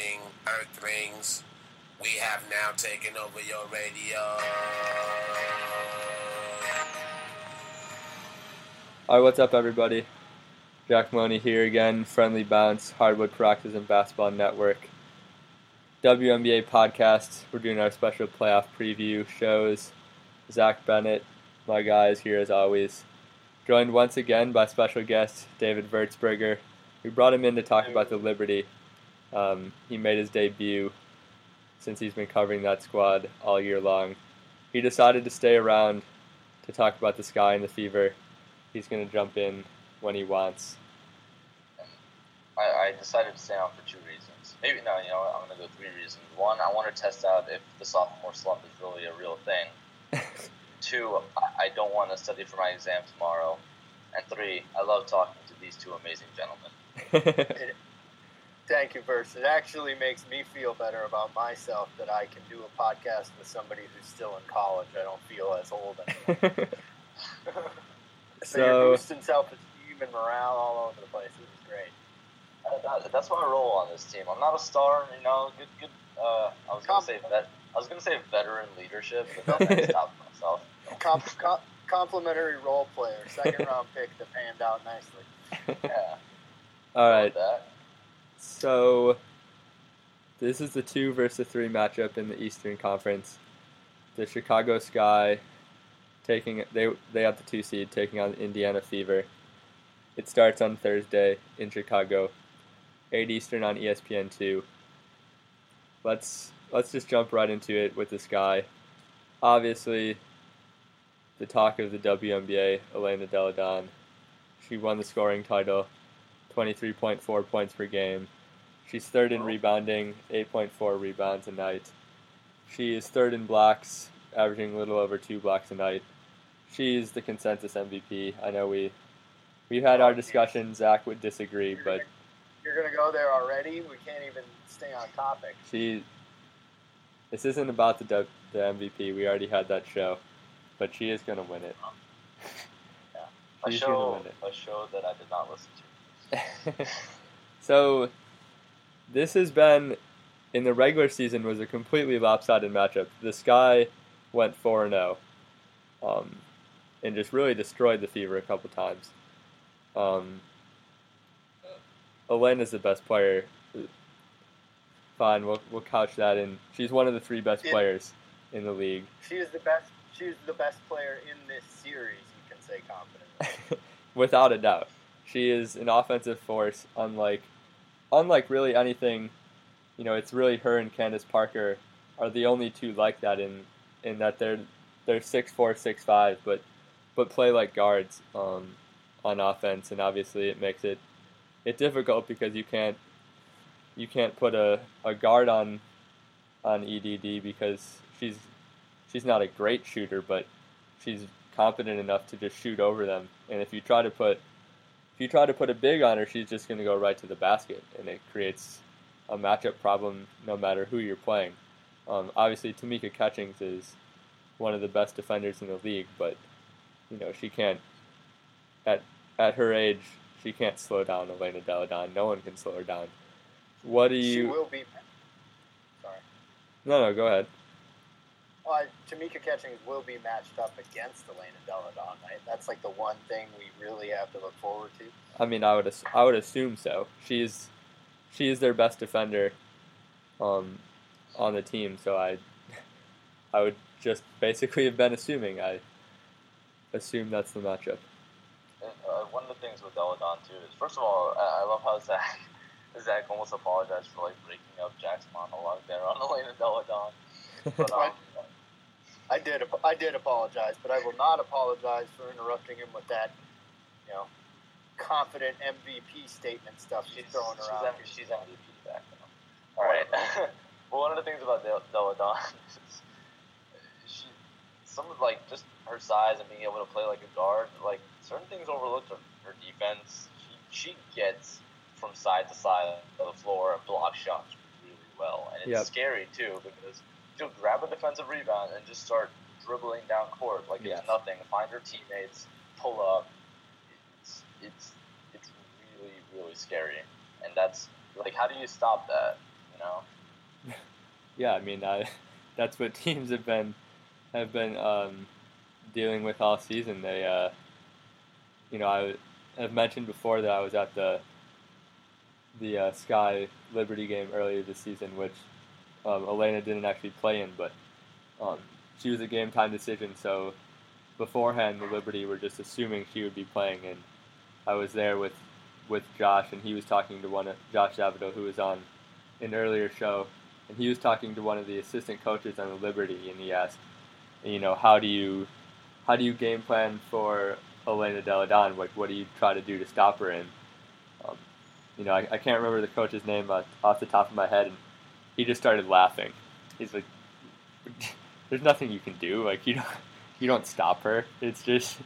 Greeting, Earthlings. We have now taken over your radio. Alright, what's up, everybody? Jack Money here again, Friendly Bounce, Hardwood Paroxysm and Basketball Network. WNBA podcast. We're doing our special playoff preview shows. Zach Bennett, my guys, here as always. Joined once again by special guest David Vertsberger. We brought him in to talk about the Liberty. Um, he made his debut since he's been covering that squad all year long. He decided to stay around to talk about the Sky and the Fever. He's going to jump in when he wants. I, I decided to stay on for two reasons. Maybe no, you know, I'm going to go three reasons. One, I want to test out if the sophomore slump is really a real thing. Two, I, I don't want to study for my exam tomorrow. And three, I love talking to these two amazing gentlemen. Thank you, Verse. It actually makes me feel better about myself that I can do a podcast with somebody who's still in college. I don't feel as old anymore. so, So- you're boosting self-esteem and morale all over the place. This is great. Uh, that, that's my role on this team. I'm not a star, you know. Good, good. Uh, I was gonna say vet. I was gonna say veteran leadership, but then I stopped myself. Com- com- complimentary role player, second round pick that panned out nicely. Yeah. All right. So this is the two versus three matchup in the Eastern Conference. The Chicago Sky taking they they have the two seed taking on Indiana Fever. It starts on Thursday in Chicago, eight Eastern on ESPN two. Let's let's just jump right into it with the Sky. Obviously, the talk of the WNBA, Elena Delle Donne. She won the scoring title. 23.4 points per game. She's third in rebounding, 8.4 rebounds a night. She is third in blocks, averaging a little over two blocks a night. She's the consensus MVP. I know we we've had our discussion. Zach would disagree, but You're gonna go there already. We can't even stay on topic. she. This isn't about the the MVP. We already had that show, but she is gonna win it. Yeah, A gonna show, win it. a show that I did not listen to. so this has been in the regular season was a completely lopsided matchup. The Sky went four and zero, um, and just really destroyed the Fever a couple times. Um, Elena's the best player. Fine, we'll we'll couch that in. She's one of the three best players in the league. She is the best. She is the best player in this series. You can say confidently. without a doubt. She is an offensive force, unlike unlike really anything. You know, it's really her and Candace Parker are the only two like that in in that they're they're six four six five, but but play like guards um, on offense, and obviously it makes it it difficult because you can't you can't put a, a guard on on EDD because she's she's not a great shooter, but she's competent enough to just shoot over them. And if you try to put if you try to put a big on her, she's just going to go right to the basket, and it creates a matchup problem no matter who you're playing. Um, obviously, Tamika Catchings is one of the best defenders in the league, but you know she can't at at her age she can't slow down Elena Delle Donne. No one can slow her down. What do you? she will be. Sorry. No, no, go ahead. Uh, Tamika Catchings will be matched up against Elena Delle Donne. Right? That's like the one thing we really have to look forward to. I mean, I would ass- I would assume so. She's she is their best defender, um, on the team. So I I would just basically have been assuming. I assume that's the matchup. And, uh, one of the things with Delle Donne too is, first of all, I I love how Zach Zach almost apologized for like breaking up Jack's monologue there on Elena Delle Donne. But, um, I did. I did apologize, but I will not apologize for interrupting him with that, you know, confident MVP statement stuff she's, throwing she's, around. She's MVP back now. All right. well, one of the things about Del- Delle Donne is she, some of like just her size and being able to play like a guard. Like certain things overlooked her, her defense. She she gets from side to side of the floor and block shots really well, and it's Yep. scary too because she'll grab a defensive rebound and just start dribbling down court like Yes. it's nothing. Find your teammates, pull up. It's it's it's really really scary, and that's like how do you stop that? You know. Yeah, I mean, I, that's what teams have been have been um, dealing with all season. They, uh, you know, I have mentioned before that I was at the the uh, Sky Liberty game earlier this season, which um, Elena didn't actually play in, but um, she was a game time decision. So beforehand, the Liberty were just assuming she would be playing, and I was there with with Josh, and he was talking to one of Josh Davido, who was on an earlier show, and he was talking to one of the assistant coaches on the Liberty, and he asked, you know, how do you how do you game plan for Elena Delle Donne? Like, what do you try to do to stop her? And um, you know, I, I can't remember the coach's name off the top of my head, and he just started laughing. He's like, "There's nothing you can do. Like, you don't you don't stop her. It's just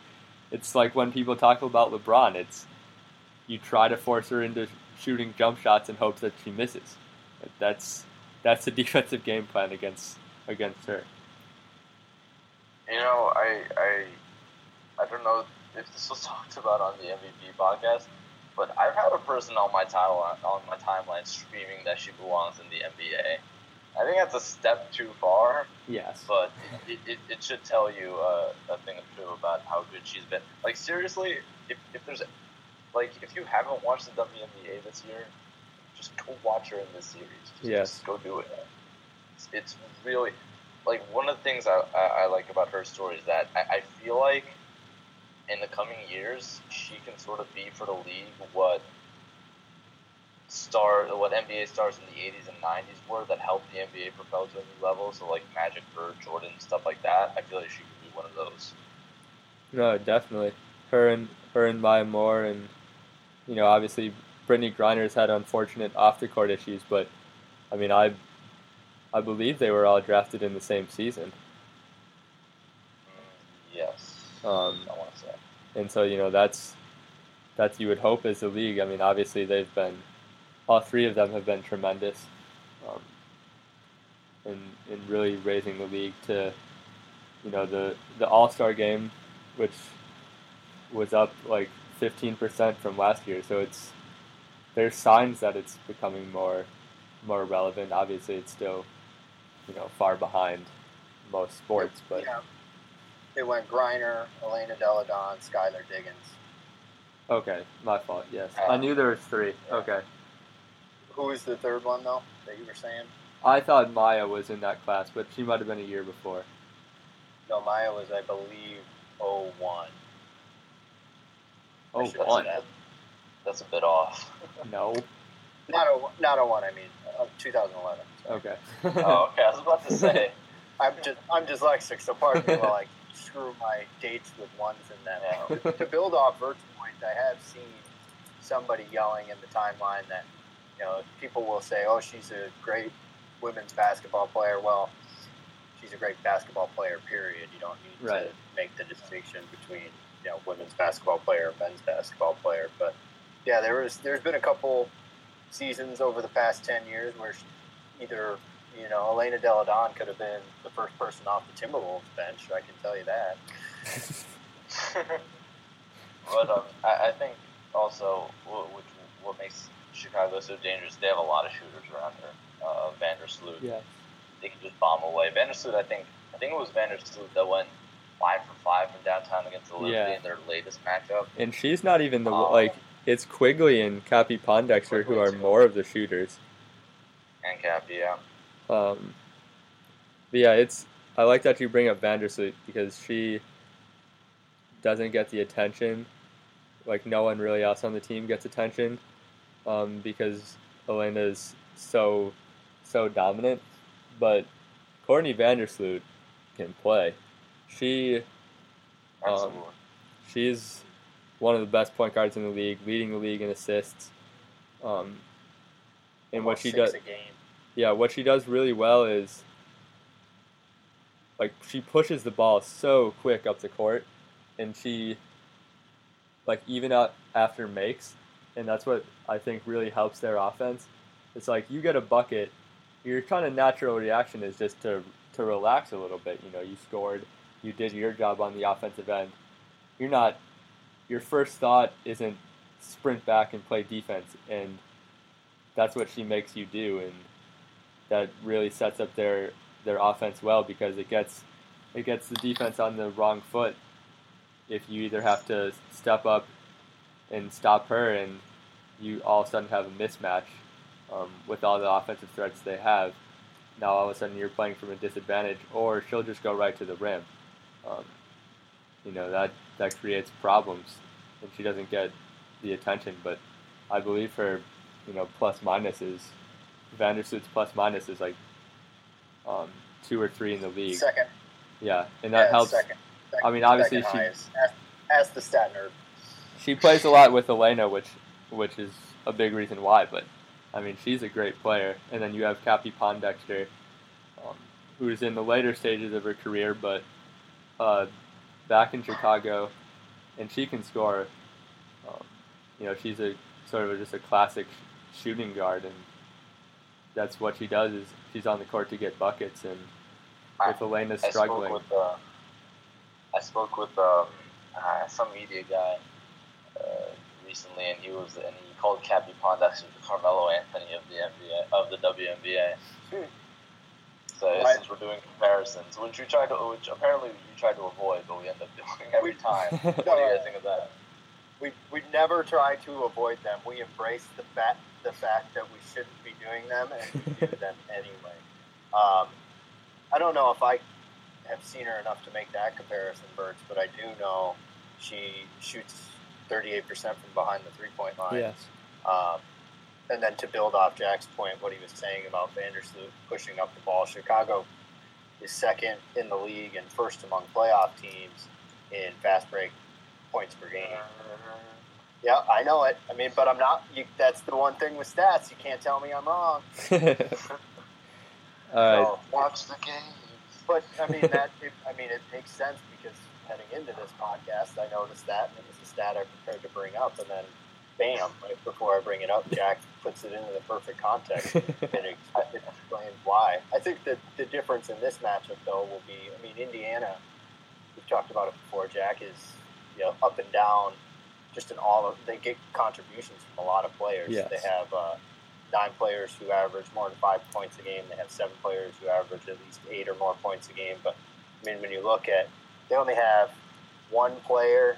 it's like when people talk about LeBron. It's you try to force her into shooting jump shots in hopes that she misses. That's that's the defensive game plan against against her. You know, I I I don't know if this was talked about on the MVP podcast, but I've had a person on my timeline on my timeline screaming that she belongs in the NBA. I think that's a step too far, Yes. but it, it, it should tell you uh, a thing or two about how good she's been. Like seriously, if, if there's like if you haven't watched the WNBA this year, just go watch her in this series. Just, Yes. just go do it. It's, it's really like one of the things I, I, I like about her story is that I, I feel like in the coming years she can sort of be for the league what star what NBA stars in the 80s and 90s were that helped the NBA propel to a new level. So like Magic, Bird, Jordan, stuff like that. I feel like she could be one of those. No, definitely. Her and her and Maya Moore and you know, obviously Brittney Griner's had unfortunate off the court issues, but I mean I I believe they were all drafted in the same season. Mm, yes. Um, I want to say. And so, you know, that's that's you would hope as a league. I mean, obviously they've been all three of them have been tremendous. Um, in, in really raising the league to, you know, the, the All Star game, which was up like 15% from last year. So it's there's signs that it's becoming more more relevant. Obviously, it's still you know far behind most sports, but yeah. It went Griner, Elena Delle Donne, Skylar Diggins. okay, my fault. Yes, I knew there was three. Okay, Who was the third one though that you were saying? I thought Maya was in that class, but she might have been a year before. No, Maya was I believe 01. Oh, should have one. said That's a bit off. No. Not a not a one. I mean, uh, 2011. Okay. oh, okay. I was about to say. I'm just I'm dyslexic, so pardon me while I screw my dates with ones and them. To build off Vert's point, I have seen somebody yelling in the timeline that you know people will say, "Oh, she's a great women's basketball player." Well, she's a great basketball player. Period. You don't need Right. to make the distinction between you know women's basketball player men's basketball player. But yeah, there was there's been a couple seasons over the past ten years where she, either you know Elena Delle Donne could have been the first person off the Timberwolves bench. I can tell you that. but um, I, I think also what, which, what makes Chicago so dangerous, they have a lot of shooters around her. Uh, Vandersloot, yeah. they can just bomb away. Vandersloot, I think, I think it was Vandersloot that went five for five from downtown against the Liberty Yeah. in their latest matchup. And she's not even the Oh. like. It's Quigley and Cappie Pondexter who are too. more of the shooters. And Cap, yeah. Um, but yeah, it's I like that you bring up Vandersloot because she doesn't get the attention. Like no one really else on the team gets attention, um, because Elena's so so dominant. But Courtney Vandersloot can play. She Absolutely. she's one of the best point guards in the league, leading the league in assists. Um, and what she does, a game. Yeah, what she does really well is like she pushes the ball so quick up the court, and she like even out after makes, and that's what I think really helps their offense. It's like you get a bucket, your kind of natural reaction is just to to relax a little bit. You know, you scored, you did your job on the offensive end. You're not. Your first thought isn't sprint back and play defense, and that's what she makes you do. And that really sets up their their offense well because it gets it gets the defense on the wrong foot if you either have to step up and stop her and you all of a sudden have a mismatch um, with all the offensive threats they have. Now all of a sudden you're playing from a disadvantage, or she'll just go right to the rim. Um, you know that that creates problems, and she doesn't get the attention. But I believe her, you know, plus minus is Vandersloot's plus minus is like um, two or three in the league. Second. Yeah, and that Yeah, helps. Second. I mean, obviously second she-. Ask, ask the stat nerd. She plays a lot with Elena, which which is a big reason why. But I mean, she's a great player. And then you have Cappie Pondexter, um, who's in the later stages of her career, but uh, back in Chicago, and she can score. Um, you know, she's a sort of just a classic sh- shooting guard, and that's what she does. Is she's on the court to get buckets, and if Elena's I struggling, spoke with uh, I spoke with um, uh, some media guy uh, recently, and he was and he called Cappie Pondexter the Carmelo Anthony of the NBA of the WNBA. Hmm. So Right. since we're doing comparisons, which we tried to, which apparently you tried to avoid, but we end up doing every time. What do you guys think of that? We, we never try to avoid them. We embrace the fact the fact that we shouldn't be doing them and we do them anyway. Um, I don't know if I have seen her enough to make that comparison, Birds, but I do know she shoots 38% from behind the three point line. yes, Um, and then to build off Jack's point, what he was saying about Vandersloot pushing up the ball, Chicago is second in the league and first among playoff teams in fast break points per game. Yeah, I know it. I mean, but I'm not. You, that's the one thing with stats. You can't tell me I'm wrong. All right. So, Watch the game. but I mean that. It, I mean, it makes sense because heading into this podcast, I noticed that, and it was a stat I prepared to bring up, and then, bam! Right before I bring it up, Jack puts it into the perfect context. and it, explains why. I think that the difference in this matchup, though, will be. I mean, Indiana. We've talked about it before. Jack is, you know, up and down. Just in all of, they get contributions from a lot of players. Yes. They have uh, nine players who average more than five points a game. They have seven players who average at least eight or more points a game. But I mean, when you look at, they only have one player,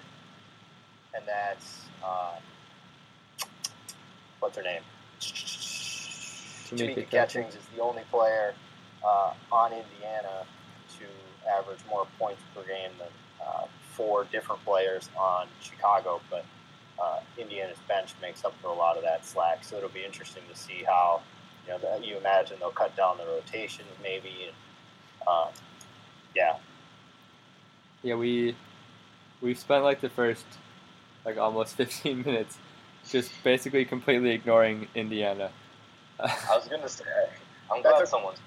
and that's uh, what's her name? Tamika. Catchings is the only player uh, on Indiana to average more points per game than uh, four different players on Chicago. But uh, Indiana's bench makes up for a lot of that slack. So it'll be interesting to see how you know that you imagine they'll cut down the rotation maybe. And, uh, yeah, Yeah, we we've spent like the first like almost 15 minutes just basically completely ignoring Indiana. I was gonna say, I'm That's glad a- someone's.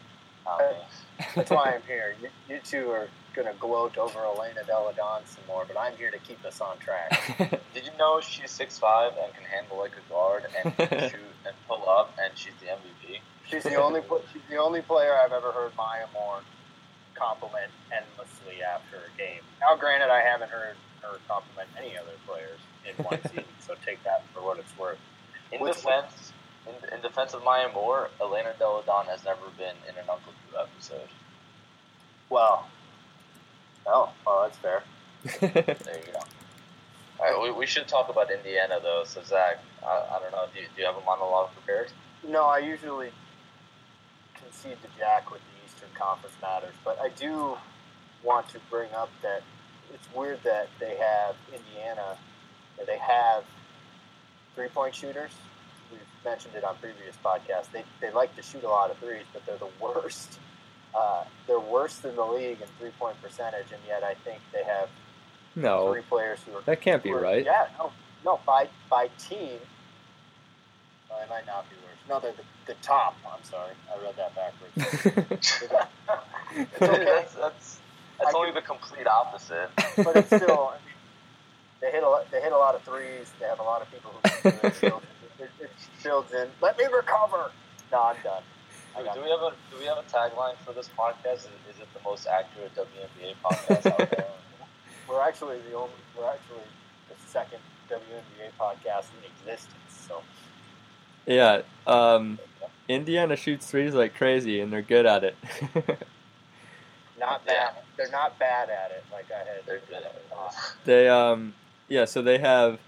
counting. that's why I'm here. You, you two are going to gloat over Elena Delle Donne some more, but I'm here to keep us on track. Did you know she's 6'5 and can handle like a guard and shoot and pull up and she's the MVP? She's the only she's the only player I've ever heard Maya Moore compliment endlessly after a game. Now, granted, I haven't heard her compliment any other players in one season, so take that for what it's worth. In Which defense, in, in defense of Maya Moore, Elena Delle Donne has never been in an Uncle Drew episode. Well, oh, well, that's fair. There you go. All right, we, we should talk about Indiana though. So Zach, I, I don't know. Do you, do you have a monologue prepared? No, I usually concede to Jack with the Eastern Conference matters, but I do want to bring up that it's weird that they have Indiana, or they have three-point shooters. We've mentioned it on previous podcasts. They, they like to shoot a lot of threes, but they're the worst. Uh, they're worse than the league in three-point percentage, and yet I think they have no, three players who are that can't be are- right. Yeah, no, no. By by team, well, it might not be worse. No, they're the, the top. I'm sorry, I read that backwards. It's okay. that's that's, that's I only the complete opposite. but it's still. I mean, they hit a lot. They hit a lot of threes. They have a lot of people who can it. It, it, it builds in. Let me recover. No, I'm done. I Do, do we have a do we have a tagline for this podcast? Is, is it the most accurate WNBA podcast out there? We're actually the only. We're actually the second WNBA podcast in existence. So Yeah. Um, Indiana shoots threes like crazy, and they're good at it. Not bad. They're not bad at it. Like I had. They're good at it. they um yeah, so they have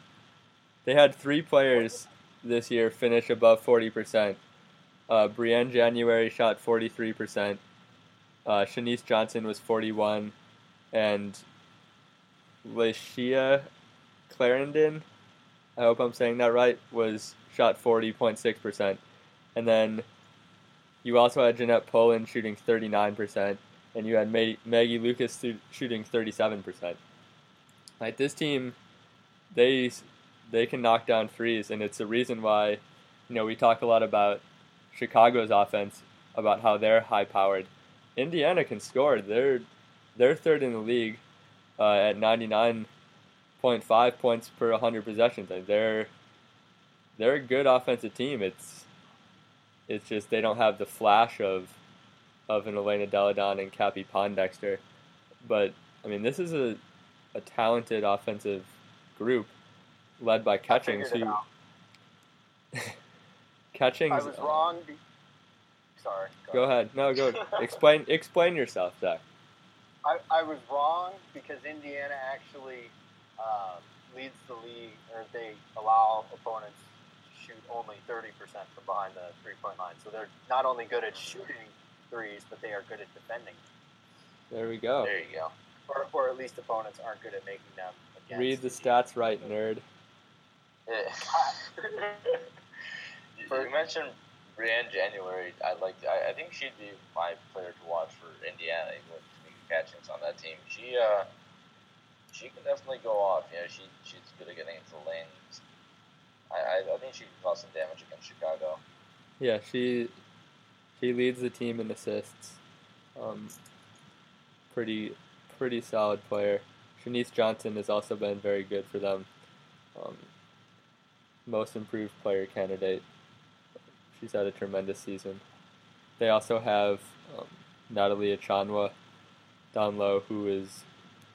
they had three players this year finish above forty percent. Uh, Briann January shot forty three percent. Uh, Shenise Johnson was forty one, and Layshia Clarendon, I hope I'm saying that right, was shot forty point six percent, and then you also had Jeanette Pohlen shooting thirty nine percent, and you had Mag- Maggie Lucas stu- shooting thirty seven percent. Like this team, they they can knock down threes, and it's the reason why, you know, we talk a lot about Chicago's offense, about how they're high powered. Indiana can score. They're they're third in the league uh, at ninety nine point five points per hundred possessions. and they're they're a good offensive team. It's it's just they don't have the flash of of an Elena Delle Donne and Cappie Pondexter. But I mean, this is a a talented offensive group led by Catchings, figured it who out. Catchings. I was wrong. Be- Sorry. Go ahead. No, go explain. Explain yourself, Zach. I, I was wrong because Indiana actually uh, leads the league, or they allow opponents to shoot only 30% from behind the three point line. So they're not only good at shooting threes, but they are good at defending. There we go. There you go. Or, or at least opponents aren't good at making them. Read the stats right, nerd. Yeah. you, mentioned Briann January. I like. I, I think she'd be my player to watch for Indiana with Tamika Catchings on that team. She uh, she can definitely go off. You know, she she's good at getting into the lanes. I, I, I think she can cause some damage against Chicago. Yeah, she she leads the team in assists. Um, pretty pretty solid player. Shenise Johnson has also been very good for them. Um, most improved player candidate. She's had a tremendous season. They also have um, Natalie Achonwa down low, who has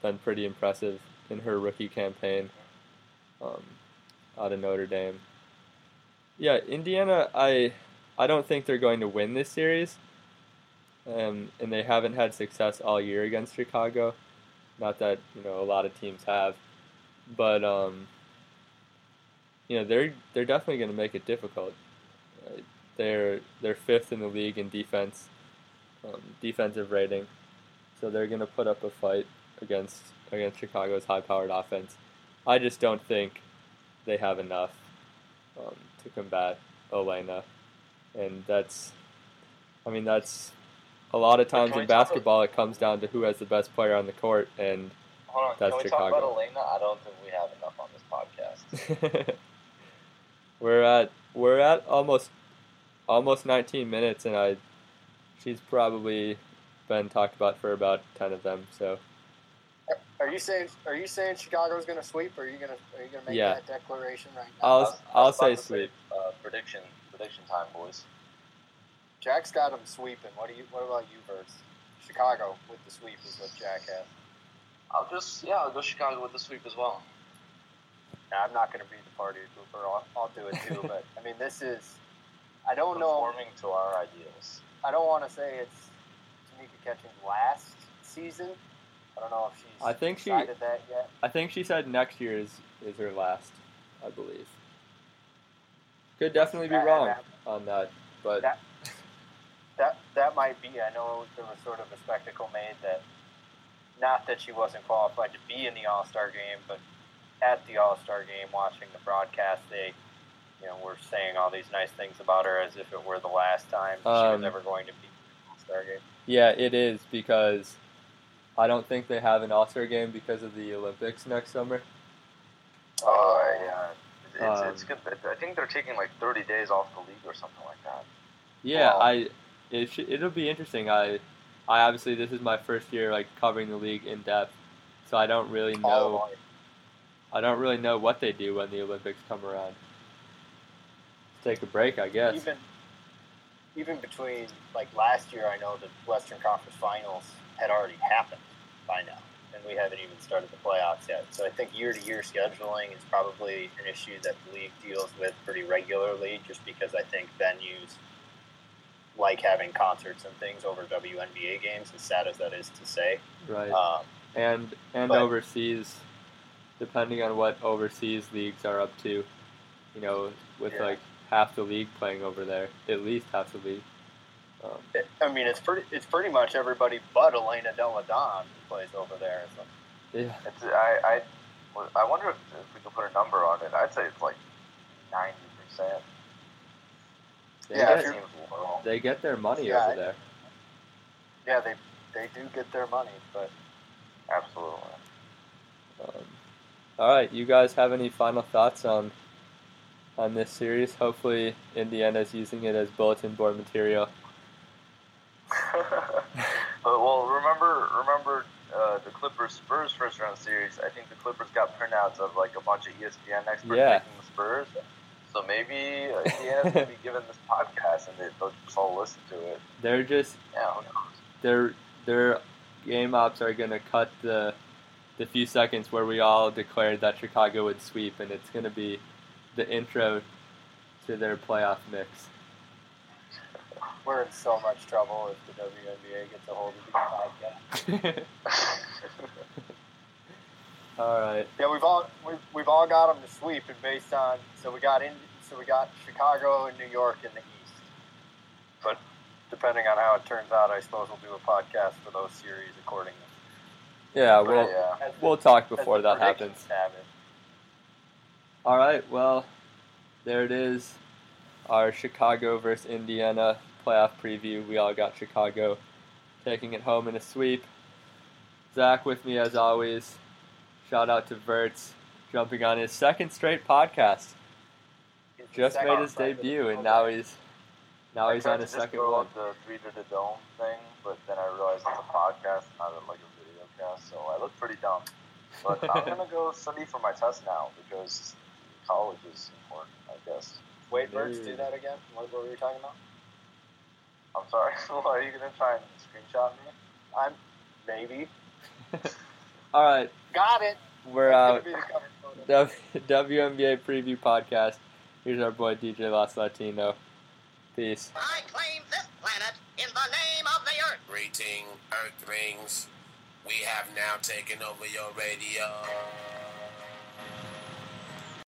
been pretty impressive in her rookie campaign um, out of Notre Dame. Yeah, Indiana, I I don't think they're going to win this series. Um, and they haven't had success all year against Chicago. Not that you know a lot of teams have, but um, you know they're they're definitely going to make it difficult. They're they're fifth in the league in defense, um, defensive rating, so they're going to put up a fight against against Chicago's high-powered offense. I just don't think they have enough um, to combat Elena, and that's, I mean that's a lot of times in talk basketball it comes down to who has the best player on the court, and Hold on. That's can we talk Chicago. about Elena? I don't think we have enough on this podcast. we're at we're at almost almost 19 minutes, and I she's probably been talked about for about 10 of them. So Are you saying Are you saying Chicago's going to sweep? Or are you going to Are you going to make Yeah. that declaration right now? I'll I was- I I'll was about say sweep. Uh, prediction prediction time, boys. Jack's got them sweeping. What do you? What about you, Birds? Chicago with the sweep is what Jack has. I'll just yeah, I'll go Chicago with the sweep as well. Now, I'm not going to be the party pooper. I'll, I'll do it too. but I mean, this is. I don't know. Conforming to our ideals. I don't want to say it's Tamika Catching's last season. I don't know if she's I think she- decided that yet. I think she said next year is is her last, I believe. Could definitely be That- wrong that- on that, but That- That that might be. I know there was sort of a spectacle made that, not that she wasn't qualified to be in the All Star game, but at the All Star game, watching the broadcast, they, you know, were saying all these nice things about her as if it were the last time she was Um, ever going to be in the All Star game. yeah, it is because I don't think they have an All Star game because of the Olympics next summer. Oh yeah, it's, Um, it's good. I think they're taking like 30 days off the league or something like that. Yeah, Wow. I it sh- it'll be interesting. I I obviously this is my first year like covering the league in depth, so I don't really know. Oh, I don't really know what they do when the Olympics come around. Take a break, I guess. even even between like last year, I know the Western Conference Finals had already happened by now, and we haven't even started the playoffs yet. So I think year to year scheduling is probably an issue that the league deals with pretty regularly, just because I think venues like having concerts and things over WNBA games, as sad as that is to say. Right. Um, and and but- overseas, depending on what overseas leagues are up to, you know, with Yeah. like half the league playing over there, at least half the league. Um, it- I mean, it's pretty it's pretty much everybody but Elena Delle Donne who plays over there. So. yeah, It's I I, I wonder if, if we can put a number on it. I'd say it's like ninety percent. they, Yeah, get, they get their money Yeah, over there. Yeah, they they do get their money, but Absolutely. Um, all right, you guys have any final thoughts on on this series? Hopefully, Indiana's using it as bulletin board material. but well, remember remember uh, the Clippers Spurs first round series. I think the Clippers got printouts of like a bunch of ESPN experts Yeah. picking the Spurs. So maybe uh, Indiana's gonna be given this podcast and they, they'll just all listen to it. They're just Yeah, their their game ops are gonna cut the the few seconds where we all declared that Chicago would sweep, and it's gonna be the intro to their playoff mix. we're in so much trouble if the WNBA gets a hold of these podcasts. all right, Yeah, we've all we've, we've all got them to sweep, and based on so we got in so we got Chicago and New York in the East. But depending on how it turns out, I suppose we'll do a podcast for those series accordingly. yeah, But, we'll yeah. We'll talk before that happens. predictions have it. All right, well, there it is. Our Chicago versus Indiana playoff preview. We all got Chicago taking it home in a sweep. Zach with me as always. Shout out to Verts jumping on his second straight podcast. It's Just made his debut, and now he's now I he's on his second one. the three to the dome thing, but then I realized it's a podcast, not a, like a video cast, so I look pretty dumb. But I'm gonna go study for my test now because college is important, I guess. Wait, Birds, do that again. What, what were you talking about? I'm sorry. Are you gonna try and screenshot me? I'm maybe All right, got it. we're That's out. gonna be the cover photo. W- WNBA preview podcast. Here's our boy DJ Las Latino. Peace. I claim this planet in the name of the Earth. Greeting, Earthlings. We have now taken over your radio.